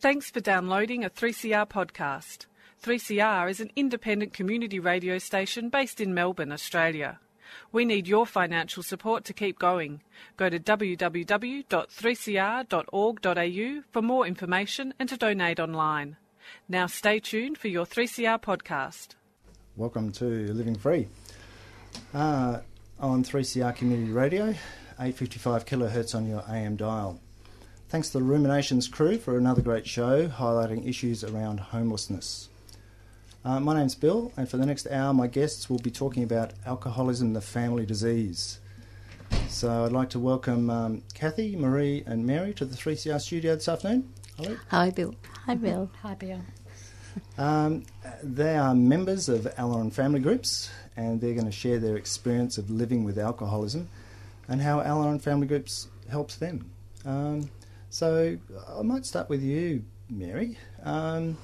Thanks for downloading a 3CR podcast. 3CR is an independent community radio station based in Melbourne, Australia. We need your financial support to keep going. Go to www.3cr.org.au for more information and to donate online. Now stay tuned for your 3CR podcast. Welcome to Living Free uh, on 3CR Community Radio, 855 kilohertz on your AM dial. Thanks to the Ruminations crew for another great show highlighting issues around homelessness. Uh, my name's Bill, and for the next hour, my guests will be talking about alcoholism, the family disease. So I'd like to welcome um, Kathy, Marie, and Mary to the 3CR studio this afternoon. Hello. Hi, Bill. Hi, Bill. Hi, Bill. Um, they are members of Al Anon family groups, and they're going to share their experience of living with alcoholism and how Al Anon family groups helps them. Um, so I might start with you, Mary. Um,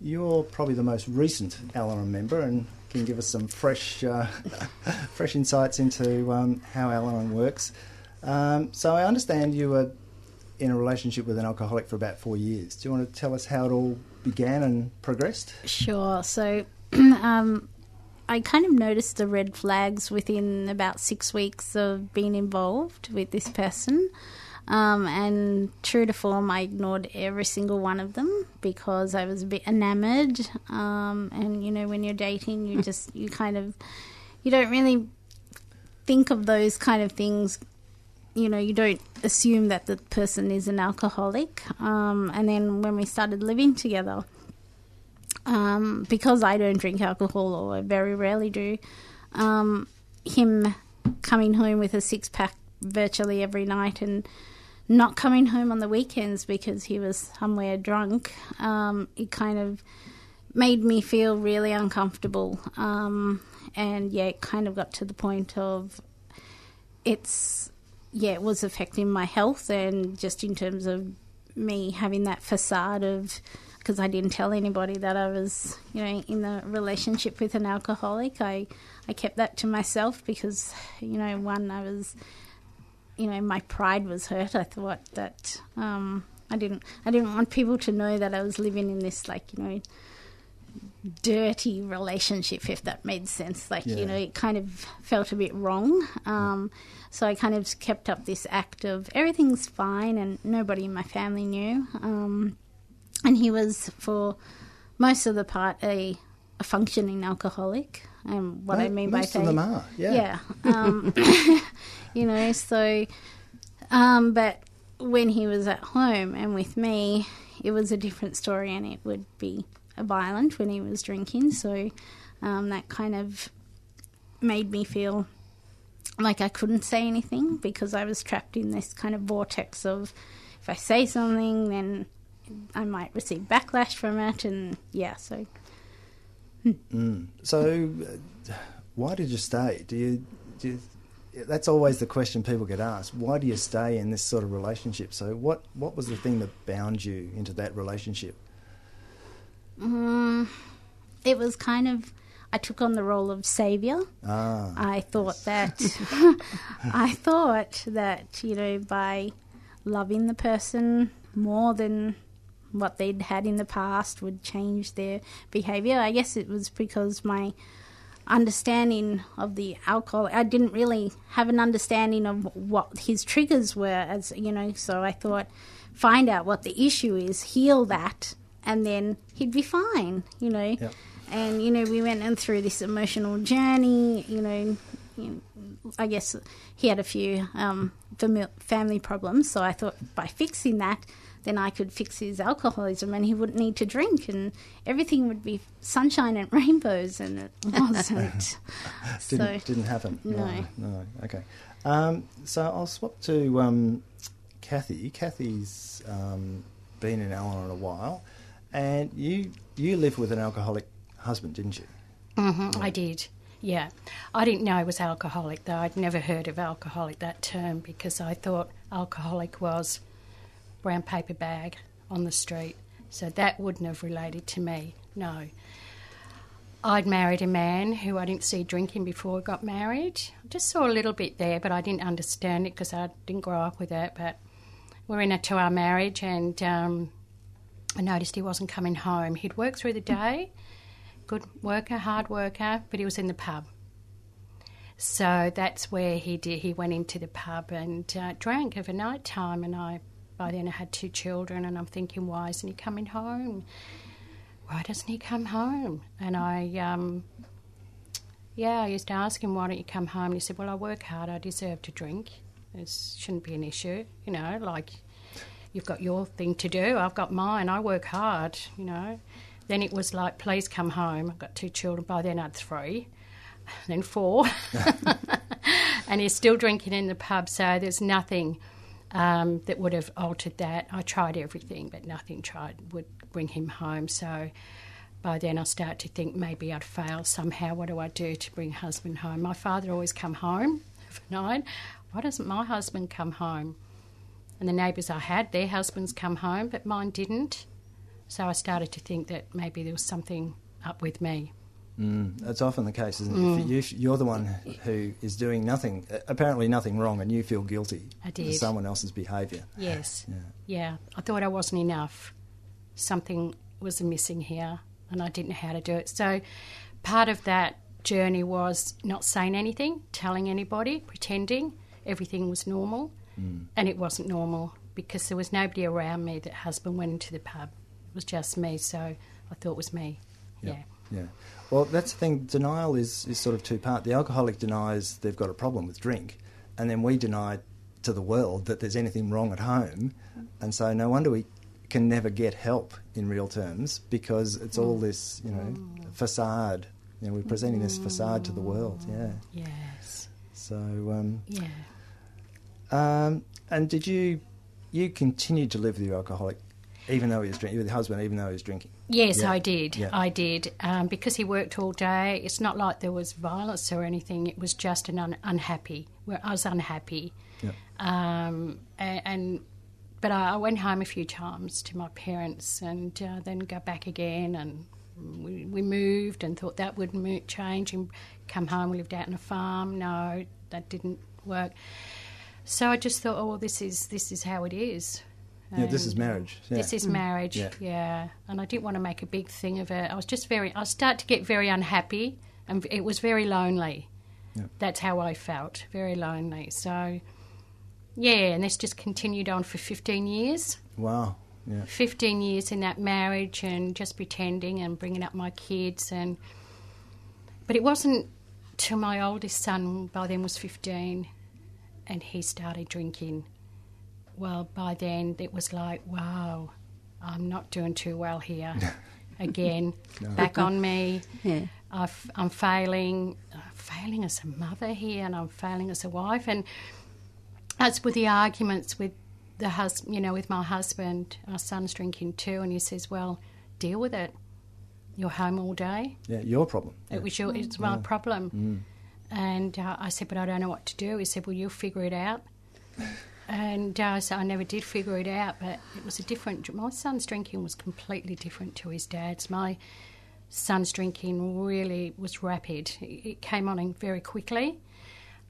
you're probably the most recent Al Anon member and can give us some fresh, uh, fresh insights into um, how Al Anon works. Um, so I understand you were in a relationship with an alcoholic for about four years. Do you want to tell us how it all began and progressed? Sure. So um, I kind of noticed the red flags within about six weeks of being involved with this person. Um, and true to form, I ignored every single one of them because I was a bit enamored. Um, and you know, when you're dating, you just you kind of you don't really think of those kind of things. You know, you don't assume that the person is an alcoholic. Um, and then when we started living together, um, because I don't drink alcohol or I very rarely do, um, him coming home with a six pack virtually every night and not coming home on the weekends because he was somewhere drunk, um, it kind of made me feel really uncomfortable. Um, and yeah, it kind of got to the point of it's, yeah, it was affecting my health and just in terms of me having that facade of, because I didn't tell anybody that I was, you know, in a relationship with an alcoholic. I, I kept that to myself because, you know, one, I was you know, my pride was hurt. I thought that um, I didn't, I didn't want people to know that I was living in this, like, you know, dirty relationship, if that made sense. Like, yeah. you know, it kind of felt a bit wrong. Um, so I kind of kept up this act of everything's fine, and nobody in my family knew. Um, and he was, for most of the part, a, a functioning alcoholic. And what I mean most by of them are, yeah. Yeah. Um, you know, so, um, but when he was at home and with me, it was a different story and it would be violent when he was drinking. So um, that kind of made me feel like I couldn't say anything because I was trapped in this kind of vortex of if I say something, then I might receive backlash from it. And yeah, so. Mm. So, uh, why did you stay? Do you, do you that's always the question people get asked. Why do you stay in this sort of relationship? So, what what was the thing that bound you into that relationship? Um, it was kind of. I took on the role of savior. Ah, I thought yes. that. I thought that you know by loving the person more than what they'd had in the past would change their behaviour. I guess it was because my understanding of the alcohol. I didn't really have an understanding of what his triggers were, as you know. So I thought, find out what the issue is, heal that, and then he'd be fine, you know. Yep. And you know, we went in through this emotional journey. You know, you know I guess he had a few um, family problems. So I thought by fixing that, then I could fix his alcoholism and he wouldn't need to drink and everything would be sunshine and rainbows and it wasn't. didn't, so, didn't happen. No. No, no. okay. Um, so I'll swap to um, Kathy. Kathy's um, been in Al-Anon a while and you, you live with an alcoholic husband, didn't you? Mm-hmm, I did. Yeah. I didn't know he was alcoholic, though. I'd never heard of alcoholic, that term, because I thought alcoholic was brown paper bag on the street. So that wouldn't have related to me, no. I'd married a man who I didn't see drinking before I got married. I just saw a little bit there, but I didn't understand it because I didn't grow up with it. But we're in a two hour marriage, and um, I noticed he wasn't coming home. He'd work through the day, good worker, hard worker, but he was in the pub. So that's where he did. He went into the pub and uh, drank over night time. And I, by then, I had two children, and I'm thinking, why isn't he coming home? Why doesn't he come home? And I, um, yeah, I used to ask him, why don't you come home? And he said, well, I work hard. I deserve to drink. It shouldn't be an issue, you know. Like you've got your thing to do. I've got mine. I work hard, you know. Then it was like, please come home. I've got two children. By then, I had three then four, and he's still drinking in the pub. So there's nothing um, that would have altered that. I tried everything, but nothing tried would bring him home. So by then, I start to think maybe I'd fail somehow. What do I do to bring husband home? My father always come home for night. Why doesn't my husband come home? And the neighbours I had, their husbands come home, but mine didn't. So I started to think that maybe there was something up with me. Mm, that's often the case, isn't it? Mm. If you, are the one who is doing nothing, apparently nothing wrong, and you feel guilty for someone else's behaviour. Yes. Yeah. yeah. I thought I wasn't enough. Something was missing here, and I didn't know how to do it. So part of that journey was not saying anything, telling anybody, pretending everything was normal, mm. and it wasn't normal because there was nobody around me that husband went into the pub. It was just me, so I thought it was me. Yep. Yeah. Yeah. Well, that's the thing. Denial is, is sort of two part. The alcoholic denies they've got a problem with drink, and then we deny to the world that there's anything wrong at home, and so no wonder we can never get help in real terms because it's all this, you know, facade. You know, we're presenting this facade to the world. Yeah. Yes. So. Um, yeah. Um, and did you you continued to live with your alcoholic even though he was drinking, with your husband, even though he was drinking? Yes, yeah. I did. Yeah. I did. Um, because he worked all day, it's not like there was violence or anything. It was just an un- unhappy. Where I was unhappy. Yeah. Um, and, and, but I, went home a few times to my parents and uh, then go back again and we, we moved and thought that would change and come home. We lived out on a farm. No, that didn't work. So I just thought, oh, well, this is this is how it is. Yeah, this is marriage. Yeah. This is mm. marriage. Yeah. yeah. And I didn't want to make a big thing of it. I was just very. I started to get very unhappy, and it was very lonely. Yeah. That's how I felt. Very lonely. So, yeah, and this just continued on for fifteen years. Wow. Yeah. 15 years in that marriage and just pretending and bringing up my kids and but it wasn't till my oldest son by then was 15 and he started drinking well, by then it was like, wow, I'm not doing too well here. Again, no. back on me. Yeah. i am failing, I'm failing as a mother here, and I'm failing as a wife, and that's with the arguments with the husband. You know, with my husband. Our son's drinking too, and he says, "Well, deal with it. You're home all day. Yeah, your problem. It was your. It's my yeah. problem." Mm. And uh, I said, "But I don't know what to do." He said, "Well, you'll figure it out." And uh, so I never did figure it out, but it was a different. My son's drinking was completely different to his dad's. My son's drinking really was rapid. It came on very quickly,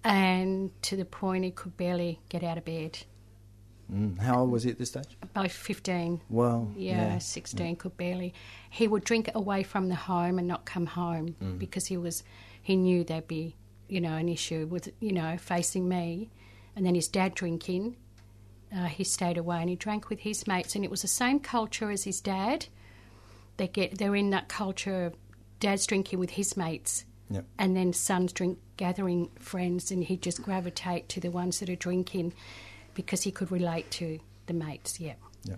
and to the point he could barely get out of bed. Mm. How old was he at this stage? By 15. Well, yeah, yeah 16 yeah. could barely. He would drink away from the home and not come home mm. because he was he knew there'd be, you know, an issue with, you know, facing me and then his dad drinking. Uh, he stayed away and he drank with his mates, and it was the same culture as his dad. They get they're in that culture of dad's drinking with his mates, yep. and then sons drink gathering friends, and he'd just gravitate to the ones that are drinking because he could relate to the mates. Yeah. Yeah.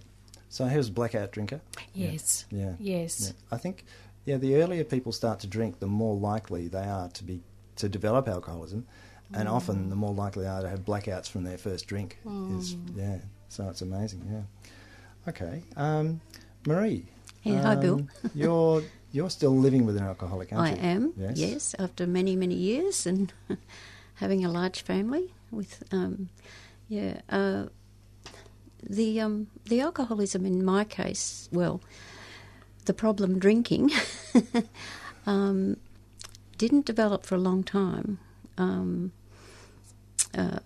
So he was a blackout drinker. Yes. Yeah. Yes. Yeah. I think yeah, the earlier people start to drink, the more likely they are to be to develop alcoholism and mm. often the more likely they are to have blackouts from their first drink. Mm. Is yeah, so it's amazing. Yeah. Okay, um, Marie. Yeah, um, hi, Bill. You're you're still living with an alcoholic, aren't I you? I am. Yes. yes, after many many years and having a large family with um, yeah. Uh, the um, the alcoholism in my case, well, the problem drinking um, didn't develop for a long time um, uh,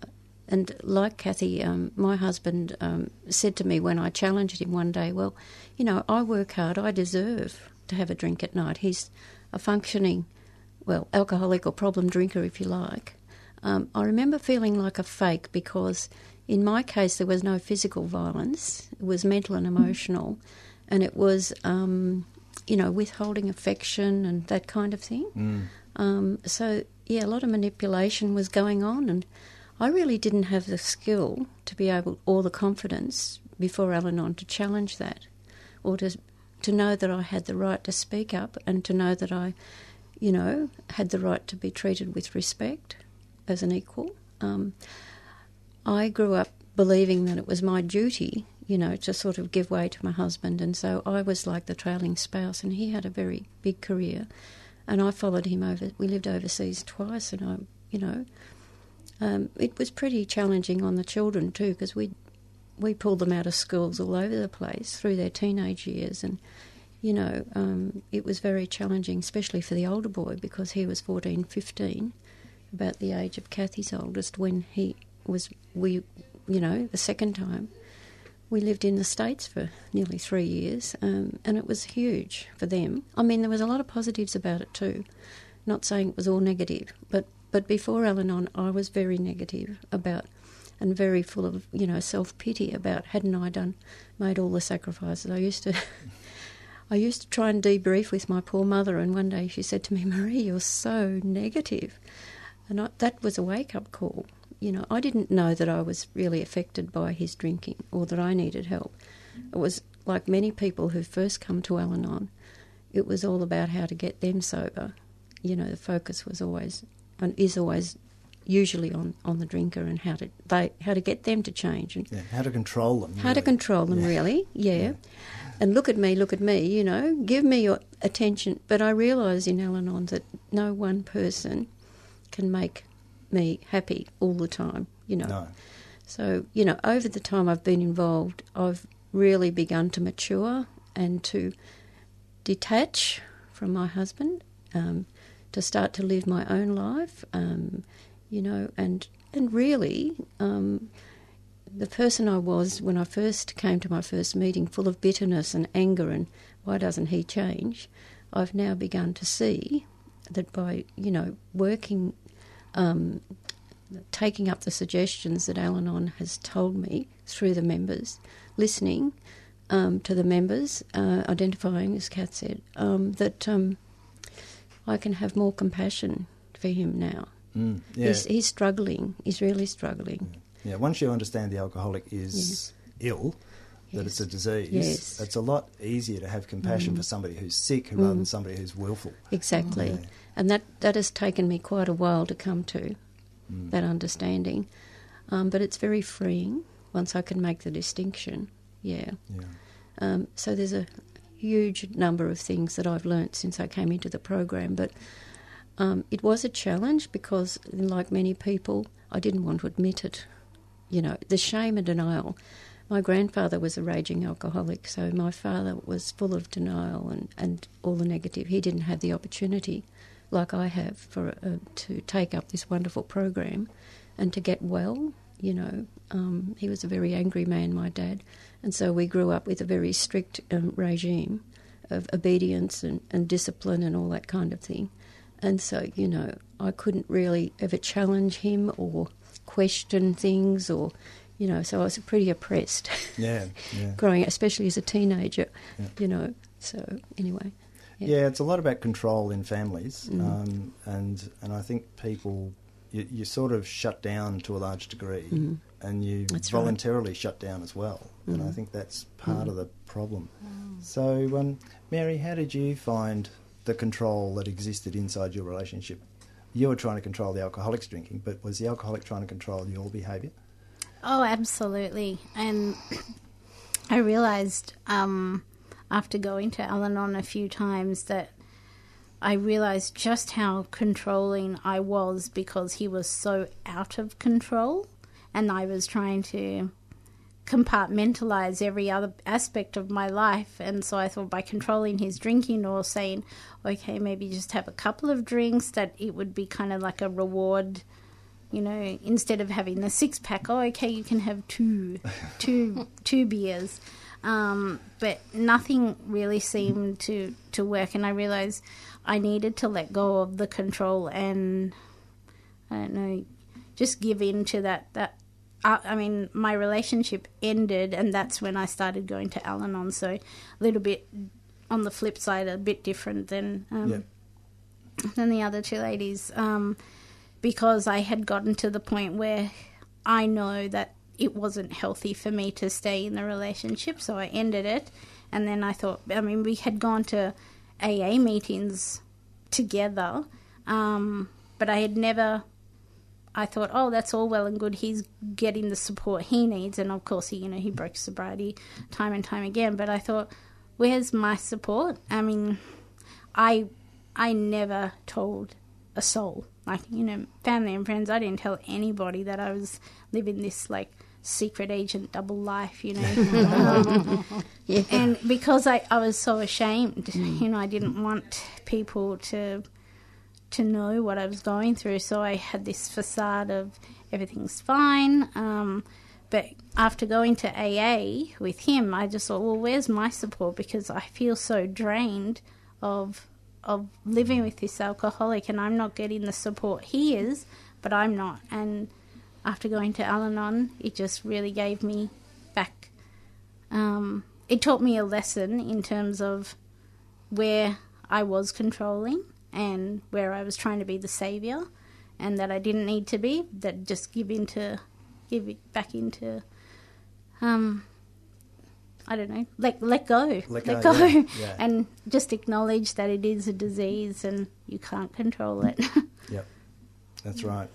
and like Kathy, um, my husband um, said to me when I challenged him one day, "Well, you know, I work hard. I deserve to have a drink at night." He's a functioning, well, alcoholic or problem drinker, if you like. Um, I remember feeling like a fake because, in my case, there was no physical violence. It was mental and emotional, and it was, um, you know, withholding affection and that kind of thing. Mm. Um, so yeah, a lot of manipulation was going on, and I really didn't have the skill to be able or the confidence before Al-Anon to challenge that, or to to know that I had the right to speak up and to know that I, you know, had the right to be treated with respect as an equal. Um, I grew up believing that it was my duty, you know, to sort of give way to my husband, and so I was like the trailing spouse, and he had a very big career and I followed him over. We lived overseas twice, and I, you know, um, it was pretty challenging on the children too because we we pulled them out of schools all over the place through their teenage years, and you know, um, it was very challenging, especially for the older boy because he was 14, 15, about the age of Kathy's oldest when he was we, you know, the second time we lived in the States for nearly three years, um, and it was huge for them. I mean, there was a lot of positives about it too. Not saying it was all negative, but but before Al-Anon, I was very negative about and very full of you know self pity about hadn't I done made all the sacrifices. I used to. I used to try and debrief with my poor mother, and one day she said to me, "Marie, you're so negative," and I, that was a wake up call you know, I didn't know that I was really affected by his drinking or that I needed help. It was like many people who first come to Al Anon, it was all about how to get them sober. You know, the focus was always and is always usually on, on the drinker and how to they how to get them to change and yeah, how to control them. How really. to control them, yeah. really, yeah. yeah. And look at me, look at me, you know, give me your attention. But I realise in Al Anon that no one person can make me happy all the time, you know. No. So, you know, over the time I've been involved, I've really begun to mature and to detach from my husband, um, to start to live my own life, um, you know, and and really, um, the person I was when I first came to my first meeting, full of bitterness and anger, and why doesn't he change? I've now begun to see that by you know working um, taking up the suggestions that Al Anon has told me through the members, listening um, to the members, uh, identifying, as Kat said, um, that um, I can have more compassion for him now. Mm, yeah. he's, he's, struggling. He's really struggling. Yeah. Once you understand the alcoholic is yeah. ill, that yes. it's a disease, yes. it's a lot easier to have compassion mm. for somebody who's sick rather than mm. somebody who's willful. Exactly. Yeah. And that, that has taken me quite a while to come to, mm. that understanding. Um, but it's very freeing once I can make the distinction. Yeah. yeah. Um, so there's a huge number of things that I've learnt since I came into the program. But um, it was a challenge because, like many people, I didn't want to admit it. You know, the shame and denial my grandfather was a raging alcoholic, so my father was full of denial and, and all the negative. He didn't have the opportunity, like I have, for uh, to take up this wonderful program and to get well. You know, um, he was a very angry man, my dad, and so we grew up with a very strict um, regime of obedience and, and discipline and all that kind of thing. And so, you know, I couldn't really ever challenge him or question things or you know, so I was pretty oppressed. Yeah, yeah. growing, especially as a teenager, yeah. you know. So anyway. Yeah. yeah. it's a lot about control in families, mm. um, and and I think people you, you, sort of shut down to a large degree, mm. and you that's voluntarily right. shut down as well, mm. and I mm. think that's part of the problem. So, um, Mary, how did you find the control that existed inside your relationship? You were trying to control the alcoholic's drinking, but was the alcoholic trying to control your behaviour? Oh, absolutely. And I realized um, after going to Al Anon a few times that I realized just how controlling I was because he was so out of control and I was trying to compartmentalize every other aspect of my life. And so I thought by controlling his drinking or saying, okay, maybe just have a couple of drinks, that it would be kind of like a reward you know, instead of having the six pack, oh, okay, you can have two, two, two beers. Um, but nothing really seemed to, to work, and I realised I needed to let go of the control and I don't know, just give in to that that. Uh, I mean, my relationship ended, and that's when I started going to Al-Anon. So, a little bit on the flip side, a bit different than um, Yep. than the other two ladies, um, because I had gotten to the point where I know that it wasn't healthy for me to stay in the relationship, so I ended it. And then I thought, I mean, we had gone to AA meetings together, um, but I had never. I thought, oh, that's all well and good. He's getting the support he needs, and of course, he, you know, he broke sobriety time and time again. But I thought, where's my support? I mean, I, I never told a soul, like you know, family and friends. I didn't tell anybody that I was living this like secret agent double life, you know. Yeah. and because I, I was so ashamed, you know, I didn't want people to to know what I was going through. So I had this facade of everything's fine. Um, but after going to AA with him, I just thought, well, where's my support? Because I feel so drained of of living with this alcoholic, and I'm not getting the support he is, but I'm not. And after going to Al-Anon, it just really gave me back. Um, it taught me a lesson in terms of where I was controlling and where I was trying to be the savior, and that I didn't need to be. That just give into, give it back into, um, I don't know, let let go, Let go, yeah, yeah. and just acknowledge that it is a disease and you can't control it. Yep, that's right.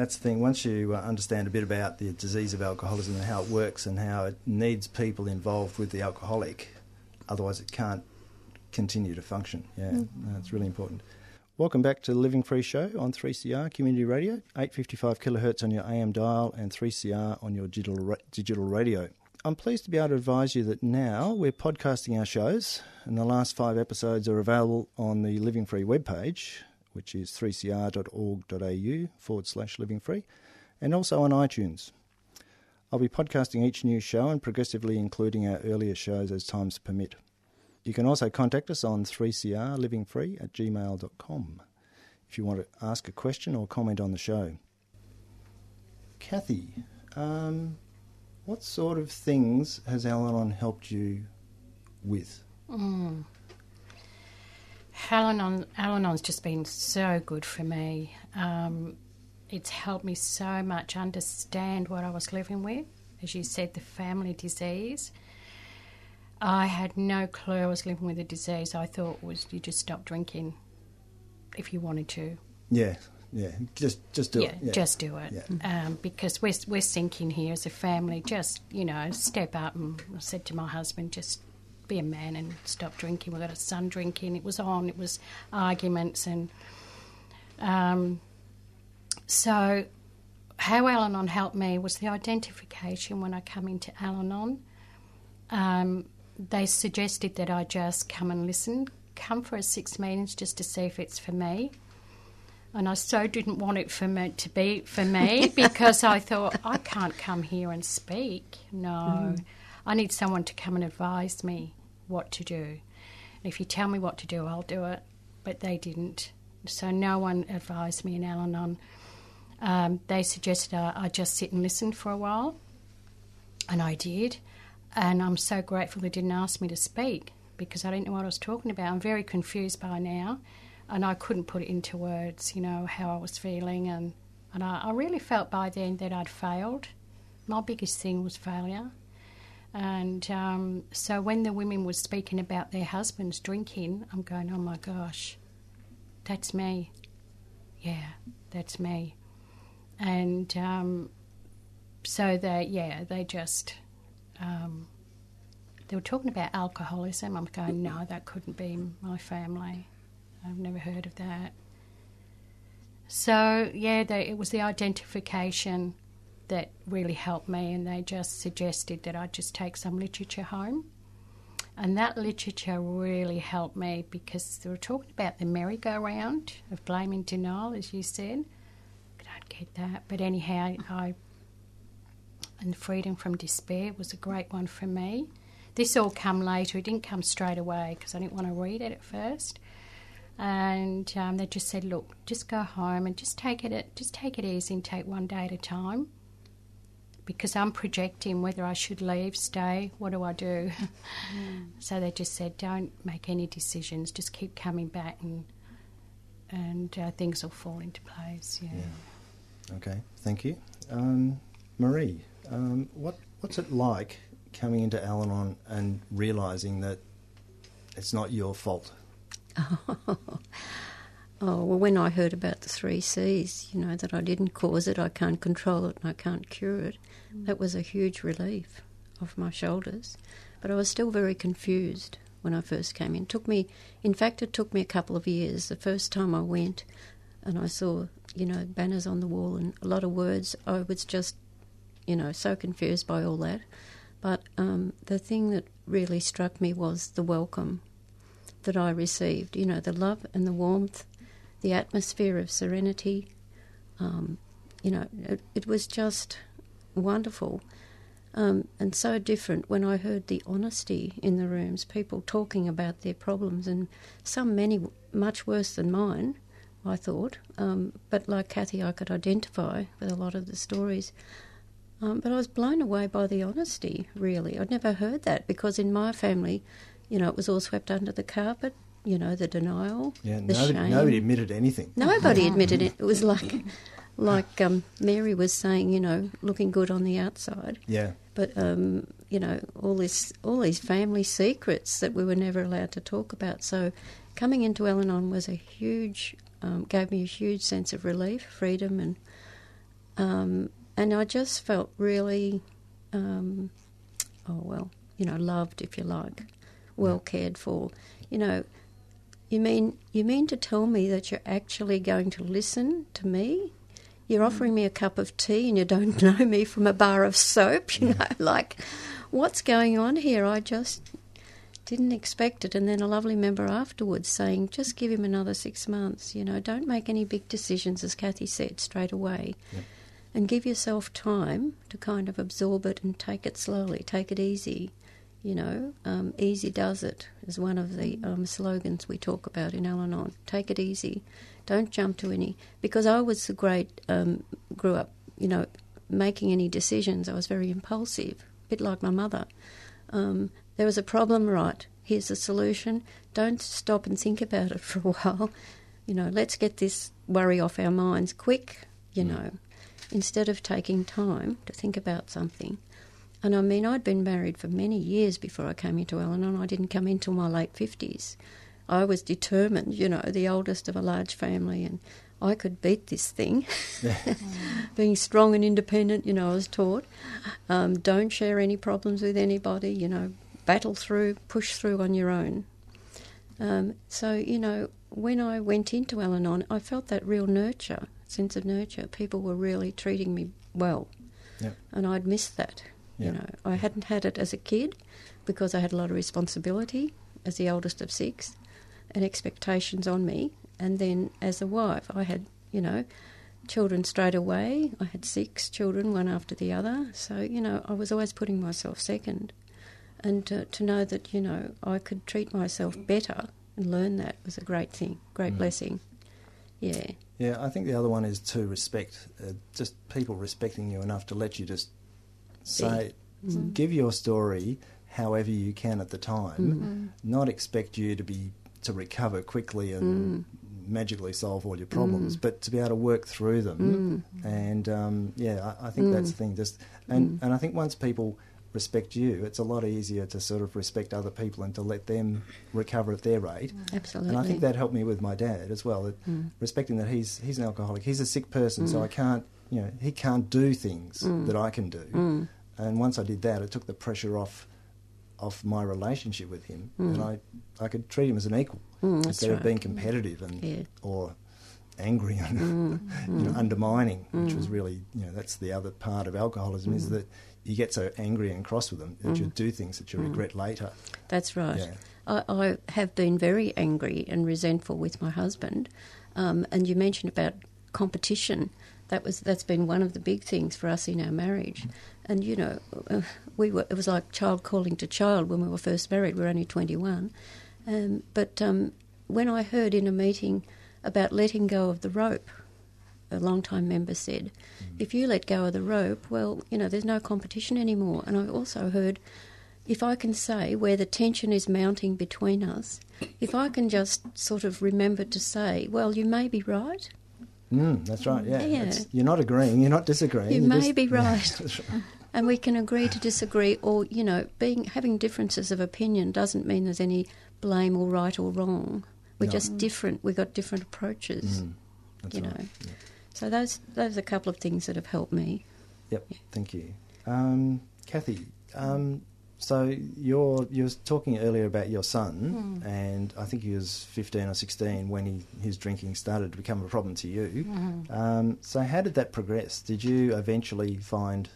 That's the thing. Once you uh, understand a bit about the disease of alcoholism and how it works and how it needs people involved with the alcoholic, otherwise it can't continue to function. Yeah, no, it's really important. Welcome back to the Living Free Show on 3CR Community Radio, 855 kilohertz on your AM dial and 3CR on your digital ra- digital radio. I'm pleased to be able to advise you that now we're podcasting our shows, and the last five episodes are available on the Living Free webpage, which is 3cr.org.au forward slash living free, and also on iTunes. I'll be podcasting each new show and progressively including our earlier shows as times permit. You can also contact us on 3crlivingfree at gmail.com if you want to ask a question or comment on the show. Kathy, um, what sort of things has Al helped you with? Al-Anon, Al-Anon's just been so good for me. Um, it's helped me so much understand what I was living with. As you said, the family disease. I had no clue I was living with a disease. I thought was you just stop drinking if you wanted to. Yeah, yeah, just just do yeah, it. Yeah. just do it. Yeah. Um, because we're we're sinking here as a family. Just you know, step up. And I said to my husband, just be a man and stop drinking. We got a son drinking. It was on. It was arguments and um, so. How Al-Anon helped me was the identification when I come into Al-Anon. Um, they suggested that I just come and listen, come for a six meetings just to see if it's for me and I so didn't want it for me to be for me because I thought I can't come here and speak. No, I need someone to come and advise me what to do. And if you tell me what to do, I'll do it. But they didn't, so no one advised me in Al-Anon. Um, they suggested I, I just sit and listen for a while, and I did. And I'm so grateful they didn't ask me to speak because I didn't know what I was talking about. I'm very confused by now, and I couldn't put it into words, you know, how I was feeling. And, and I, I really felt by then that I'd failed. My biggest thing was failure. And um, so when the women were speaking about their husbands drinking, I'm going, oh my gosh, that's me. Yeah, that's me. And um, so they, yeah, they just, um, they were talking about alcoholism. I'm going, no, that couldn't be my family. I've never heard of that. So yeah, they, it was the identification that really helped me, and they just suggested that I just take some literature home. And that literature really helped me because they were talking about the merry-go-round of blame and denial, as you said. Going, get that. But anyhow, I and freedom from despair was a great one for me. This all come later. It didn't come straight away because I didn't want to read it at first. And um, they just said, "Look, just go home and just take it, just take it easy and take one day at a time." Because I'm projecting whether I should leave, stay. What do I do? Mm. so they just said, "Don't make any decisions. Just keep coming back, and and uh, things will fall into place." Yeah. yeah. Okay. Thank you, um, Marie. Um, what what's it like coming into Al-Anon and realizing that it's not your fault? Oh. oh, well, when I heard about the three C's, you know, that I didn't cause it, I can't control it, and I can't cure it. That was a huge relief off my shoulders. But I was still very confused when I first came in. It took me, in fact, it took me a couple of years. The first time I went and I saw, you know, banners on the wall and a lot of words, I was just, you know, so confused by all that. But um, the thing that really struck me was the welcome that I received. You know, the love and the warmth, the atmosphere of serenity. Um, you know, it, it, was just wonderful um, and so different when I heard the honesty in the rooms, people talking about their problems, and some many much worse than mine. I thought, um, but like Kathy, I could identify with a lot of the stories. Um, but I was blown away by the honesty, really. I'd never heard that because in my family, you know, it was all swept under the carpet, you know, the denial, yeah, the nobody, shame. nobody admitted anything. Nobody admitted it. It was like, like um, Mary was saying, you know, looking good on the outside. Yeah. But um, you know, all this, all these family secrets that we were never allowed to talk about. So, coming into Al-Anon was a huge, um, gave me a huge sense of relief, freedom, and um, and I just felt really, um, oh well, you know, loved if you like, well cared for. You know, you mean you mean to tell me that you're actually going to listen to me? You're offering me a cup of tea and you don't know me from a bar of soap, you know, like what's going on here? I just didn't expect it. And then a lovely member afterwards saying, just give him another six months, you know, don't make any big decisions, as Kathy said, straight away. Yep and give yourself time to kind of absorb it and take it slowly, take it easy. You know, um, easy does it is one of the um, slogans we talk about in Al Anon. Take it easy. Don't jump to any. Because I was a great, um, grew up, you know, making any decisions. I was very impulsive, a bit like my mother. Um, there was a problem, right? Here's a solution. Don't stop and think about it for a while. You know, let's get this worry off our minds quick, you mm. know instead of taking time to think about something. And I mean, I'd been married for many years before I came into Al Anon. I didn't come into my late 50s. I was determined, you know, the oldest of a large family, and I could beat this thing. Being strong and independent, you know, I was taught. Um, don't share any problems with anybody, you know, battle through, push through on your own. Um, so, you know, when I went into Al Anon, I felt that real nurture sense of nurture. People were really treating me well, yep. and I'd missed that. You know, I hadn't had it as a kid because I had a lot of responsibility as the oldest of six, and expectations on me. And then as a wife, I had you know children straight away. I had six children, one after the other. So you know, I was always putting myself second, and to, to know that you know I could treat myself better and learn that was a great thing, great mm. blessing. Yeah. Yeah, I think the other one is to respect, uh, just people respecting you enough to let you just say, mm. give your story however you can at the time, mm. not expect you to be to recover quickly and mm. magically solve all your problems, mm. but to be able to work through them. Mm. And um, yeah, I, I think that's mm. the thing. Just and and I think once people respect you, it's a lot easier to sort of respect other people and to let them recover at their rate. Absolutely. And I think that helped me with my dad as well. Mm. Respecting that he's he's an alcoholic, he's a sick person, mm. so I can't, you know, he can't do things mm. that I can do. Mm. And once I did that, it took the pressure off off my relationship with him, mm. and I I could treat him as an equal mm, instead right. of being competitive and yeah. or angry and you know, undermining, which was really you know that's the other part of alcoholism is that you get so angry and cross with them that mm. you do things that you mm. regret later. That's right. Yeah. I, I, have been very angry and resentful with my husband. Um, and you mentioned about competition. That was that's been one of the big things for us in our marriage. And you know, uh, we were it was like child calling to child when we were first married. We were only twenty one, um, but um, when I heard in a meeting about letting go of the rope, a long-time member said, if you let go of the rope, well, you know, there's no competition anymore. And I also heard, if I can say where the tension is mounting between us, if I can just sort of remember to say, well, you may be right, Mm, that's right. Yeah, Yeah. You're not agreeing. You're not disagreeing. You may just- be right. Right. and we can agree to disagree, or you know, being having differences of opinion doesn't mean there's any blame or right or wrong. We're No. just different. We've got different approaches, Mm, that's you right. know. So those those are a couple of things that have helped me. Yep. Thank you, um, Kathy. Um, so you're you were talking earlier about your son, and I think he was 15 or 16 when he his drinking started to become a problem to you. Um, so how did that progress? Did you eventually find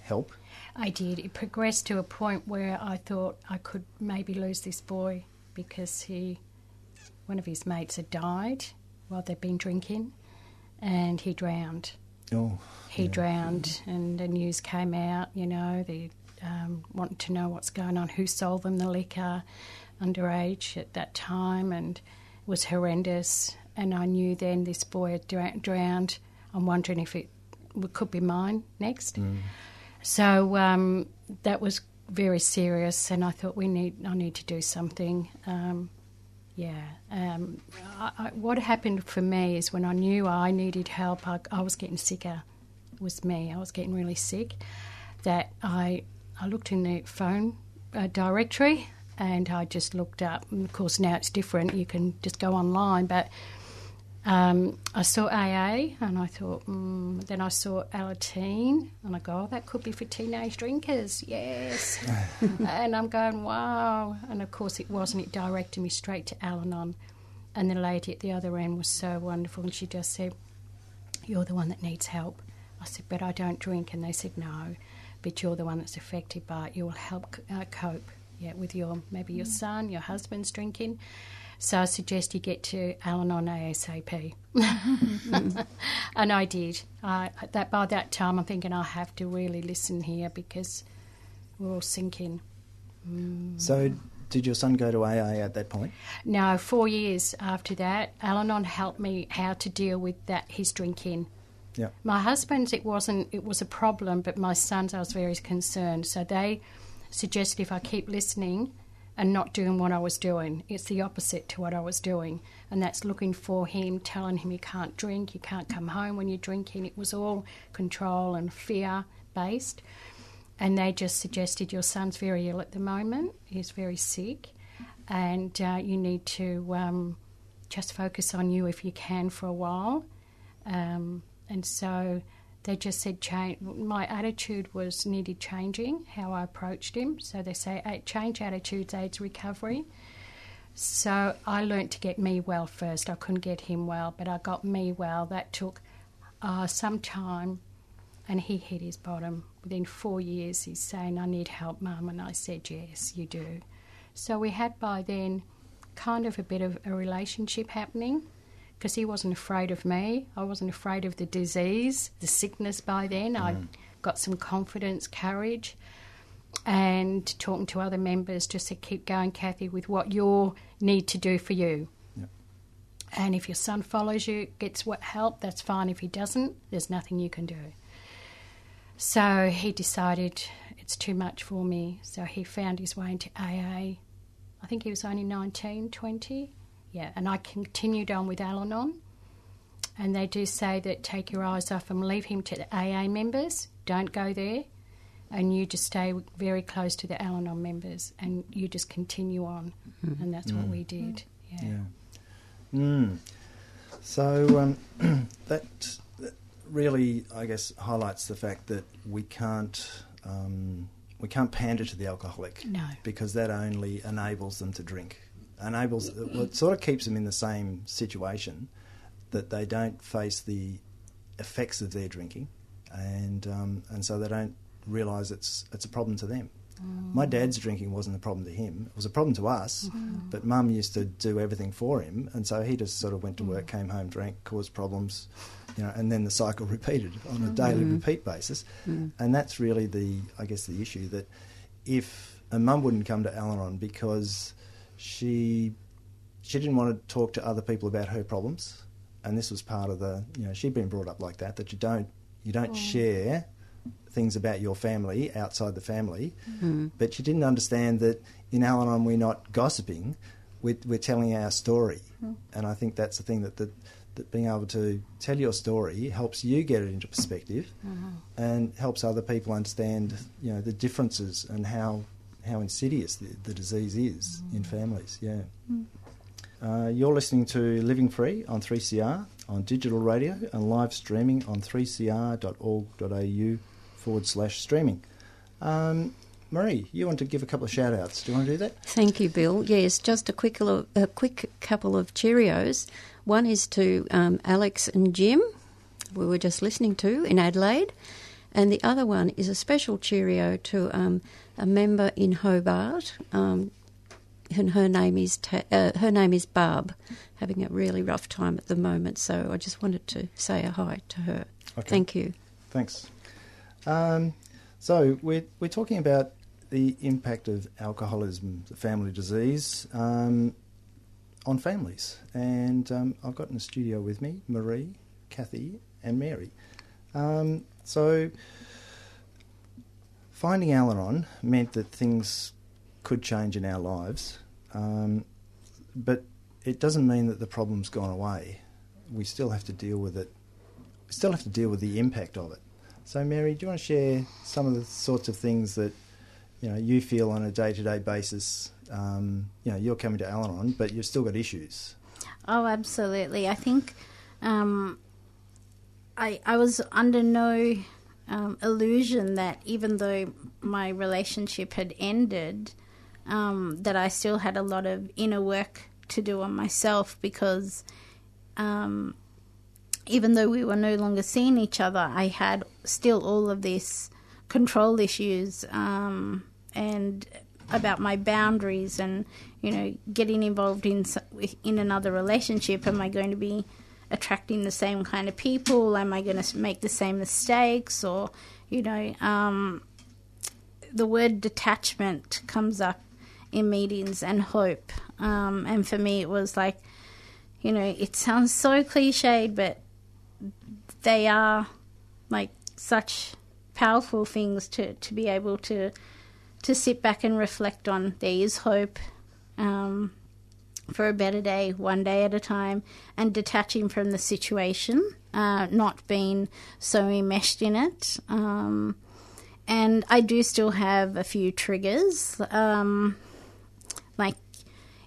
help? I did. It progressed to a point where I thought I could maybe lose this boy because he, one of his mates had died while they'd been drinking, and he drowned. Oh, He Yeah. drowned, and the news came out. You know, they um, wanted to know what's going on, who sold them the liquor, underage at that time, and it was horrendous. And I knew then this boy had drowned. I'm wondering if it could be mine next. So um, that was very serious, and I thought we need. I need to do something. Um, yeah. Um, I, I, what happened for me is when I knew I needed help, I, I was getting sicker. It was me. I was getting really sick. That I I looked in the phone uh, directory and I just looked up. And of course, now it's different. You can just go online, but um, I saw AA and I thought, mm. then I saw Alateen and I go, oh, that could be for teenage drinkers, yes. and I'm going, wow. And of course, it wasn't. It directed me straight to Al Anon. And the lady at the other end was so wonderful and she just said, You're the one that needs help. I said, But I don't drink. And they said, No, but you're the one that's affected by it. You will help uh, cope yeah, with your maybe your son, your husband's drinking. So I suggest you get to Al-Anon ASAP. and I did. I, that by that time, I'm thinking I have to really listen here because we're all sinking. so did your son go to AA at that point? No, four years after that, Al-Anon helped me how to deal with that his drinking. Yeah. My husband's, it wasn't, it was a problem, but my son's, I was very concerned. So they suggested if I keep listening and not doing what I was doing, it's the opposite to what I was doing. And that's looking for him, telling him you can't drink, you can't come home when you're drinking. It was all control and fear based. And they just suggested your son's very ill at the moment, he's very sick, and uh, you need to um, just focus on you if you can for a while. Um, and so they just said change. My attitude was needed changing, how I approached him. So they say "Eh, change attitudes aids recovery. So I learnt to get me well first. I couldn't get him well, but I got me well. That took uh, some time, and he hit his bottom. Within four years, he's saying, I need help, Mum. And I said, Yes, you do. So we had by then kind of a bit of a relationship happening because he wasn't afraid of me. I wasn't afraid of the disease, the sickness by then. I mm. got some confidence, courage, and talking to other members just said, keep going, Kathy, with what you need to do for you. Yep. And if your son follows you, gets what help, that's fine. If he doesn't, there's nothing you can do. So he decided it's too much for me. So he found his way into AA. I think he was only 19, 20. Yeah, and I continued on with Al Anon. And they do say that take your eyes off him, leave him to the AA members, don't go there, and you just stay very close to the Al Anon members and you just continue on. And that's what we did. Yeah. Yeah. Mm. So um, that, that really, I guess, highlights the fact that we can't um, we can't pander to the alcoholic No. because that only enables them to drink. Enables well, it sort of keeps them in the same situation that they don't face the effects of their drinking, and um, and so they don't realise it's it's a problem to them. Mm. My dad's drinking wasn't a problem to him; it was a problem to us. Mm-hmm. But Mum used to do everything for him, and so he just sort of went to work, mm. came home, drank, caused problems, you know, and then the cycle repeated on a daily mm-hmm. repeat basis. Mm. And that's really the, I guess, the issue that if a mum wouldn't come to Al-Anon because she she didn't want to talk to other people about her problems, and this was part of the, you know, she'd been brought up like that that you don't you don't mm. share things about your family outside the family, mm-hmm. but she didn't understand that in Al-Anon we're not gossiping, we're, we're telling our story, mm-hmm. and I think that's the thing that, that that being able to tell your story helps you get it into perspective, mm-hmm. and helps other people understand, you know, the differences and how how insidious the, the disease is in families. Yeah. Uh, you're listening to Living Free on 3CR on digital radio and live streaming on 3cr.org.au forward slash streaming. Um, Marie, you want to give a couple of shout outs. Do you want to do that? Thank you, Bill. Yes, just a quick, a quick couple of Cheerios. One is to um, Alex and Jim, we were just listening to in Adelaide, and the other one is a special Cheerio to um, a member in Hobart. Um, and her name is Ta- uh, her name is Barb, having a really rough time at the moment. So I just wanted to say a hi to her. Okay. Thank you. Thanks. Um, so we're we're talking about the impact of alcoholism, the family disease, um, on families, and um, I've got in the studio with me Marie, Kathy, and Mary. Um, so finding Al-Anon meant that things could change in our lives, um, but it doesn't mean that the problem's gone away. We still have to deal with it. We still have to deal with the impact of it. So, Mary, do you want to share some of the sorts of things that you know you feel on a day-to-day basis? Um, you know, you're coming to Al-Anon, but you've still got issues. Oh, absolutely. I think um, I I was under no um, illusion that even though my relationship had ended, um, that I still had a lot of inner work to do on myself because um, even though we were no longer seeing each other, I had still all of this control issues um, and about my boundaries and you know getting involved in in another relationship. Am I going to be attracting the same kind of people? Am I going to make the same mistakes? Or you know, um, the word detachment comes up in meetings and hope. Um, and for me, it was like, you know, it sounds so cliched, but they are like such powerful things to, to be able to to sit back and reflect on. There is hope um, for a better day, one day at a time, and detaching from the situation, uh, not being so enmeshed in it. Um, and I do still have a few triggers, um, like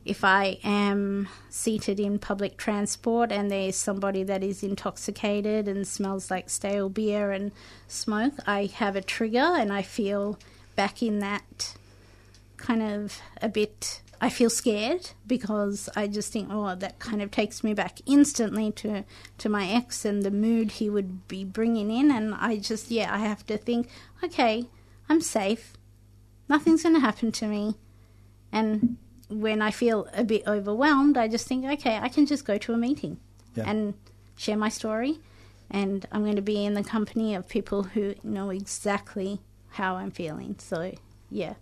if I am seated in public transport and there's somebody that is intoxicated and smells like stale beer and smoke, I have a trigger and I feel back in that kind of a bit. I feel scared because I just think, oh, that kind of takes me back instantly to to my ex and the mood he would be bringing in, and I just, yeah, I have to think, okay, I'm safe, nothing's going to happen to me, and when I feel a bit overwhelmed, I just think, okay, I can just go to a meeting Yeah. and share my story, and I'm going to be in the company of people who know exactly how I'm feeling. So, yeah,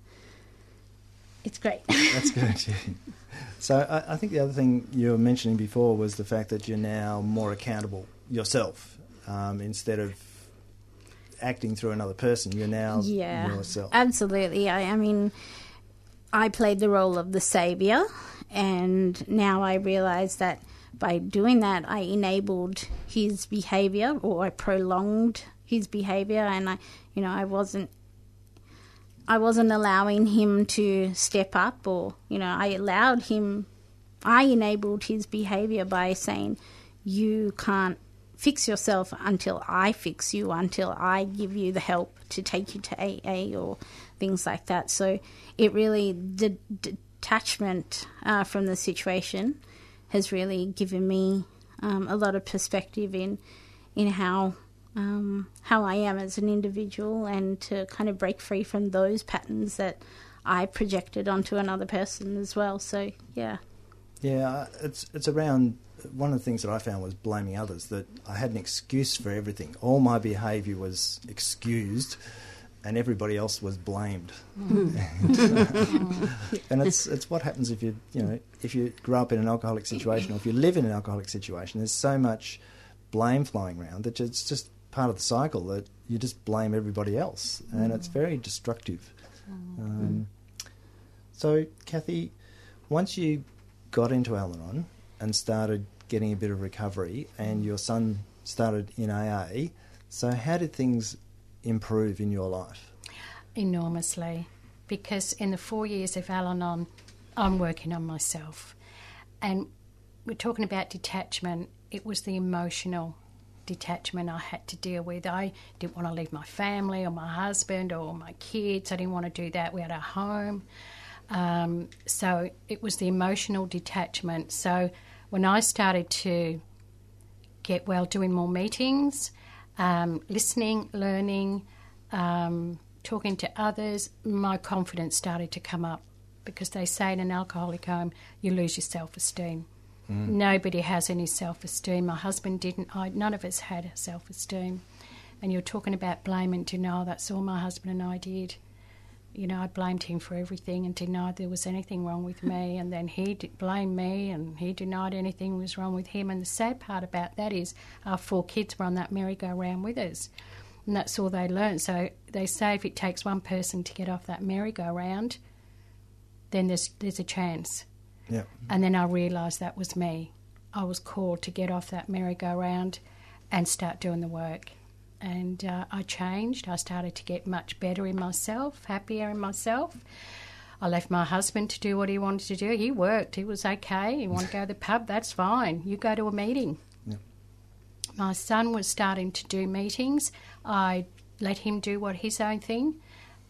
it's great. That's good. yeah. So I, I think the other thing you were mentioning before was the fact that you're now more accountable yourself um, instead of acting through another person. You're now yeah, yourself. absolutely. I, I mean, I played the role of the savior, and now I realize that by doing that, I enabled his behavior or I prolonged his behavior, and I, you know, I wasn't. I wasn't allowing him to step up, or you know, I allowed him. I enabled his behavior by saying, "You can't fix yourself until I fix you, until I give you the help to take you to AA or things like that. So it really, the detachment uh, from the situation has really given me um, a lot of perspective in, in how um, how I am as an individual and to kind of break free from those patterns that I projected onto another person as well. So yeah. Yeah, it's it's around one of the things that I found was blaming others. That I had an excuse for everything. All my behaviour was excused, and everybody else was blamed. and it's it's what happens if you you know if you grow up in an alcoholic situation or if you live in an alcoholic situation. There's so much blame flying around that it's just part of the cycle that you just blame everybody else, and it's very destructive. Um, so, Kathy, once you got into Al Anon and started getting a bit of recovery, and your son started in AA, so how did things improve in your life? enormously because in the four years of Al Anon, I'm working on myself. And we're talking about detachment, it was the emotional detachment I had to deal with. I didn't want to leave my family or my husband or my kids, I didn't want to do that. We had a home. Um, so it was the emotional detachment. So when I started to get well, doing more meetings, um, listening, learning, um, talking to others, my confidence started to come up because they say in an alcoholic home you lose your self esteem. Nobody has any self esteem. My husband didn't. I, none of us had self esteem. And you're talking about blame and denial. That's all my husband and I did. You know, I blamed him for everything and denied there was anything wrong with me. And then he blamed me and he denied anything was wrong with him. And the sad part about that is our four kids were on that merry-go-round with us and that's all they learned. So they say if it takes one person to get off that merry-go-round, then there's there's a chance. Yeah. And then I realised that was me. I was called to get off that merry-go-round and start doing the work. And uh, I changed. I started to get much better in myself, happier in myself. I left my husband to do what he wanted to do. He worked. He was okay. He wanted to go to the pub. That's fine. You go to a meeting. Yeah. My son was starting to do meetings. I let him do what his own thing.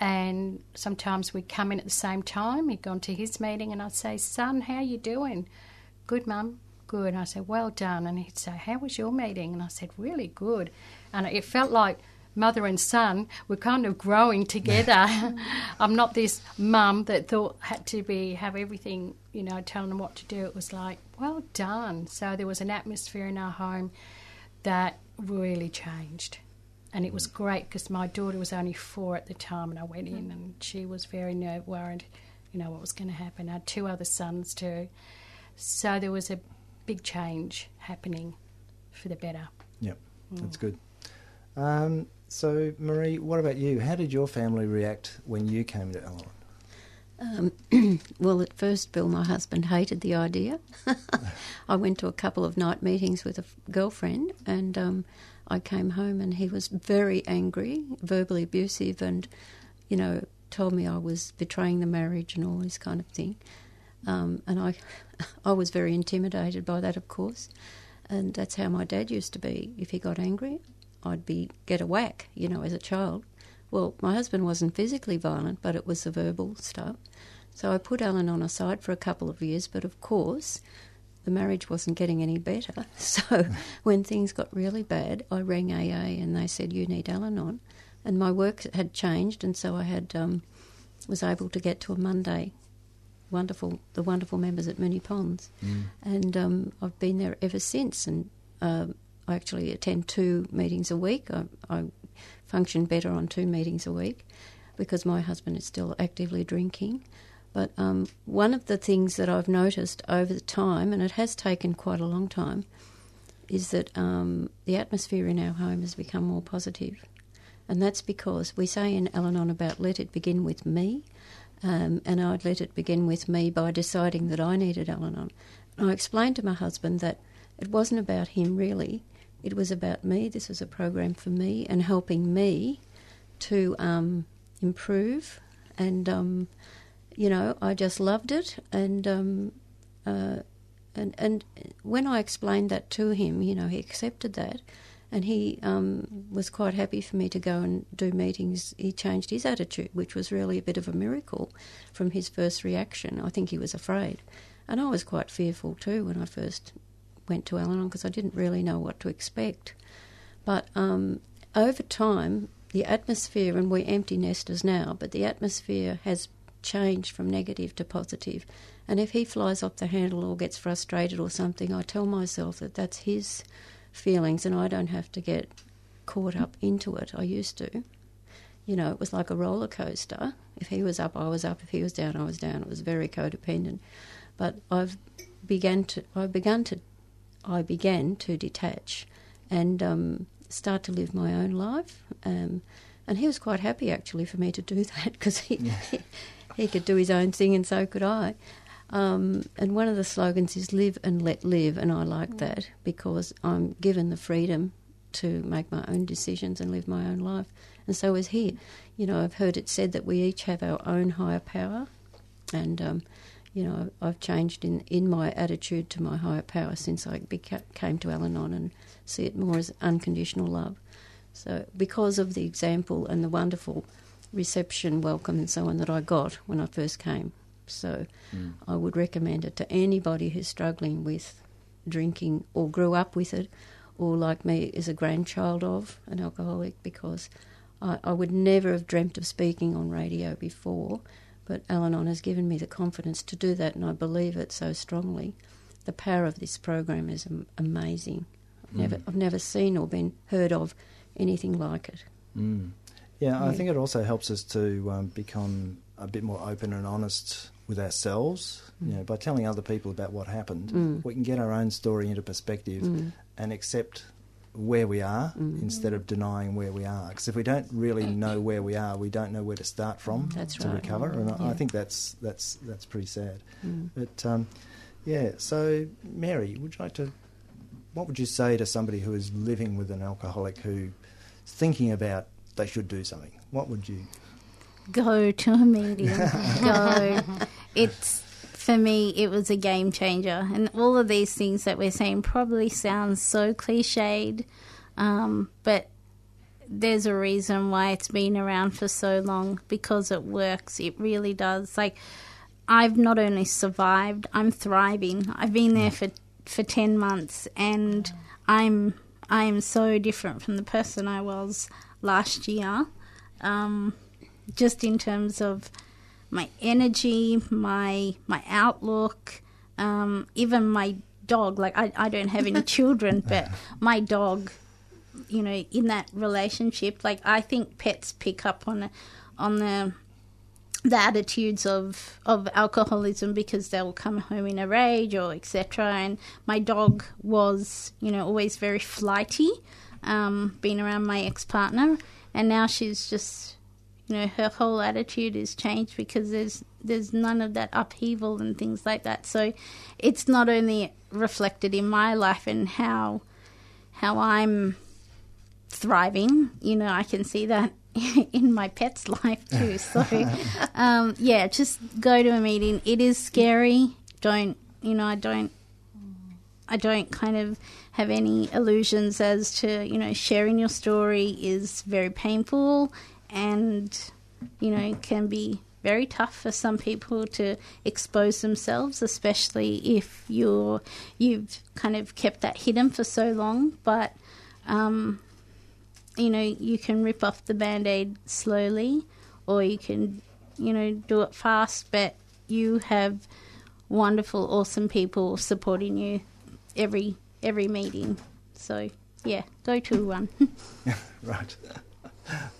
And sometimes we'd come in at the same time. He'd gone to his meeting, and I'd say, "Son, how you doing?" "Good, Mum." "Good." And I said, "Well done." And he'd say, "How was your meeting?" And I said, "Really good." And it felt like mother and son were kind of growing together. Mm. I'm not this mum that thought had to be have everything, you know, telling them what to do. It was like, "Well done." So there was an atmosphere in our home that really changed. And it was great because my daughter was only four at the time, and I went in, and she was very nerve worried, you know, what was going to happen. I had two other sons too, so there was a big change happening for the better. Yep, that's good. Um, so, Marie, what about you? How did your family react when you came to Al Um, well, at first, Bill, my husband, hated the idea. I went to a couple of night meetings with a f- girlfriend, and um, I came home, and he was very angry, verbally abusive, and you know, told me I was betraying the marriage and all this kind of thing. Um, and I, I was very intimidated by that, of course. And that's how my dad used to be. If he got angry, I'd be get a whack, you know, as a child. Well, my husband wasn't physically violent, but it was the verbal stuff. So I put Al Anon aside for a couple of years, but of course, the marriage wasn't getting any better. So when things got really bad, I rang AA and they said, You need Al Anon. And my work had changed, and so I had um, was able to get to a Monday. Wonderful, the wonderful members at Moonee Ponds, and um, I've been there ever since. And um I actually attend two meetings a week. I, I function better on two meetings a week because my husband is still actively drinking. But um, one of the things that I've noticed over the time, and it has taken quite a long time, is that um, the atmosphere in our home has become more positive. And that's because we say in Al Anon about let it begin with me, um, and I'd let it begin with me by deciding that I needed Al Anon. I explained to my husband that it wasn't about him really, it was about me. This was a program for me and helping me to um, improve. And, um, you know, I just loved it. And, um, uh, and, and when I explained that to him, you know, he accepted that. And he um, was quite happy for me to go and do meetings. He changed his attitude, which was really a bit of a miracle from his first reaction. I think he was afraid. And I was quite fearful too when I first went to Al Anon because I didn't really know what to expect. But um, over time, the atmosphere, and we're empty nesters now, but the atmosphere has changed from negative to positive. And if he flies off the handle or gets frustrated or something, I tell myself that that's his feelings and I don't have to get caught up into it. I used to. You know, it was like a roller coaster. If he was up, I was up. If he was down, I was down. It was very codependent. But I've began to, I began to, I began to detach, and um, start to live my own life. Um, and he was quite happy actually for me to do that because he, he, he could do his own thing and so could I. Um, and one of the slogans is "Live and let live," and I like that because I'm given the freedom to make my own decisions and live my own life. And so is he. You know, I've heard it said that we each have our own higher power, and um, you know, I've changed in, in my attitude to my higher power since I beca- came to Al Anon and see it more as unconditional love. So, because of the example and the wonderful reception, welcome, and so on that I got when I first came, so Mm. I would recommend it to anybody who's struggling with drinking or grew up with it, or like me is a grandchild of an alcoholic, because I, I would never have dreamt of speaking on radio before. But Al Anon has given me the confidence to do that, and I believe it so strongly. The power of this program is am- amazing. I've never, I've never seen or been heard of anything like it. Mm. Yeah, I think it also helps us to um, become a bit more open and honest with ourselves. You know, by telling other people about what happened, Mm. we can get our own story into perspective Mm. and accept where we are instead of denying where we are. Because if we don't really know where we are, we don't know where to start from That's to right. recover. And I, I think that's that's that's pretty sad. Mm. But um, yeah, so Mary, would you like to? What would you say to somebody who is living with an alcoholic who's thinking about they should do something? What would you? Go to a meeting. Go. It's for me. It was a game changer, and all of these things that we're saying probably sounds so cliched, um, but there's a reason why it's been around for so long because it works. It really does. Like I've not only survived, I'm thriving. I've been there for for ten months, and I'm I am so different from the person I was last year. Um, just in terms of my energy, my my outlook, um, even my dog. Like I, I don't have any children, but my dog, you know, in that relationship, like I think pets pick up on on the the attitudes of of alcoholism because they'll come home in a rage or etc. And my dog was, you know, always very flighty, um, being around my ex partner, and now she's just, you know, her whole attitude is changed because there's there's none of that upheaval and things like that. So it's not only reflected in my life and how how I'm thriving. You know, I can see that in my pet's life too. So, um, yeah, just go to a meeting. It is scary. Don't you know? I don't. I don't kind of have any illusions as to you know sharing your story is very painful and you know can be very tough for some people to expose themselves, especially if you're you've kind of kept that hidden for so long. But um, you know, you can rip off the band aid slowly, or you can, you know, do it fast. But you have wonderful, awesome people supporting you every every meeting. So yeah, go to one. right.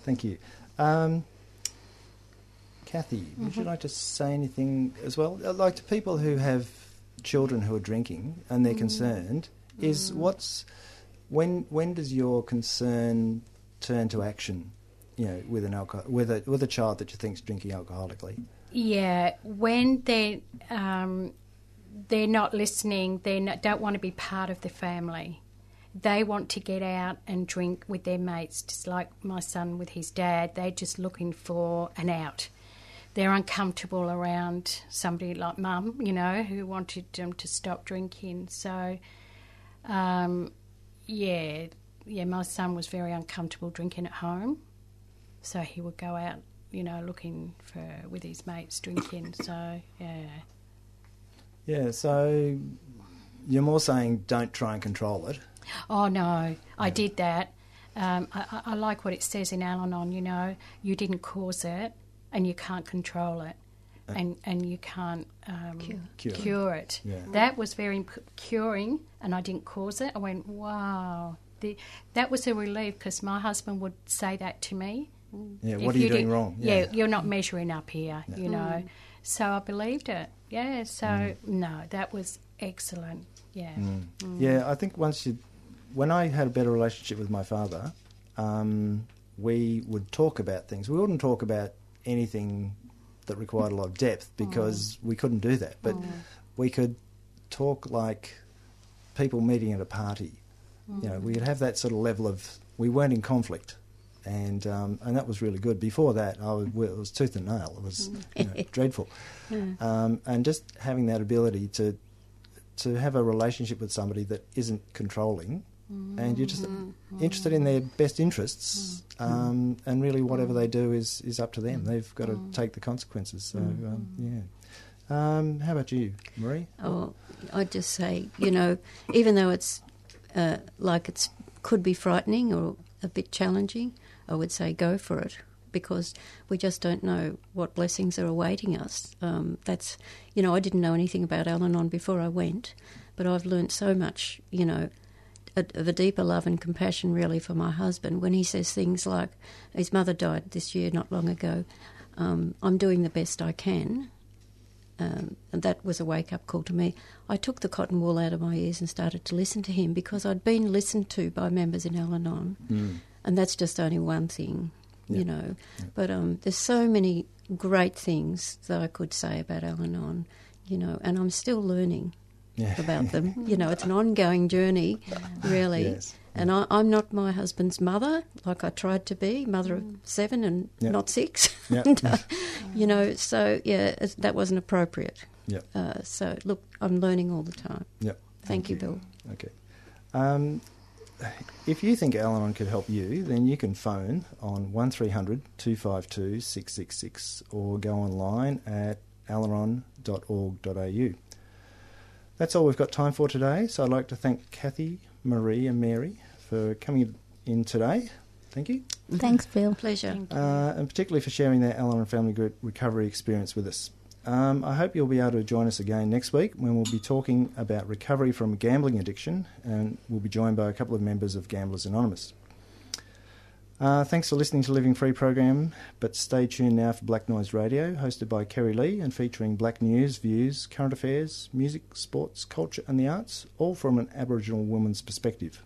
Thank you. Um, Kathy, would Mm-hmm. you like to say anything as well? Uh, Like to people who have children who are drinking and Mm. they're concerned, is what's when when does your concern turn to action? You know, with an alcohol, with a with a child that you think's drinking alcoholically. Yeah, when they um, they're not listening, they don't want to be part of the family. They want to get out and drink with their mates, just like my son with his dad. They're just looking for an out. They're uncomfortable around somebody like mum, you know, who wanted them to stop drinking. So, um, yeah, yeah, my son was very uncomfortable drinking at home. So he would go out, you know, looking for with his mates drinking. So yeah, Yeah. So you're more saying don't try and control it. oh no, I did that, Um, I, I- I like what it says in Al-Anon. You know, you didn't cause it, and you can't control it, and and you can't um, Cure. cure it. Yeah. That was very imp- curing, and I didn't cause it. I went, wow. The, that was a relief because my husband would say that to me. Yeah, If what are you, doing wrong? Yeah. you're not measuring up here, you know. So I believed it. Yeah, so Mm. no, that was excellent. Yeah. Mm. Mm. Yeah, I think once you, when I had a better relationship with my father, um, we would talk about things. We wouldn't talk about anything that required a lot of depth mm. because we couldn't do that. But we could talk like people meeting at a party. You know, we'd have that sort of level of. We weren't in conflict. And um, and that was really good. Before that, I was, well, it was tooth and nail. It was you know, dreadful. Um, and just having that ability to to have a relationship with somebody that isn't controlling and you're just interested in their best interests um, and really whatever they do is, is up to them. They've got to take the consequences so um, yeah. Um, how about you Marie? Oh, I'd just say, you know, even though it's uh, like it's could be frightening or a bit challenging, I would say go for it because we just don't know what blessings are awaiting us. Um, that's, you know, I didn't know anything about Al-Anon before I went, but I've learnt so much, you know, of a deeper love and compassion really for my husband when he says things like, his mother died this year not long ago. Um, I'm doing the best I can, um, and that was a wake up call to me. I took the cotton wool out of my ears and started to listen to him because I'd been listened to by members in Al Anon, and that's just only one thing, Yeah. you know. But um, there's so many great things that I could say about Al Anon, you know, and I'm still learning yeah about them. you know, it's an ongoing journey, really. Yes. And I, I'm not my husband's mother, like I tried to be, mother of seven and Yep. not six. Yep. and, uh, you know, so yeah, that wasn't appropriate. Yep. Uh, so look, I'm learning all the time. Yep. Thank you, Bill. Okay. Um, if you think Al Anon could help you, then you can phone on 1300 252 666 or go online at al-anon.org.au. That's all we've got time for today, so I'd like to thank Kathy, Marie, and Mary for coming in today. Thank you. Thanks, Bill. Pleasure. uh, and particularly for sharing their Al-Anon Family Group recovery experience with us. Um, I hope you'll be able to join us again next week when we'll be talking about recovery from gambling addiction, and we'll be joined by a couple of members of Gamblers Anonymous. Uh, thanks for listening to Living Free program, but stay tuned now for Black Noise Radio, hosted by Kerry Lee and featuring black news, views, current affairs, music, sports, culture, and the arts, all from an Aboriginal woman's perspective.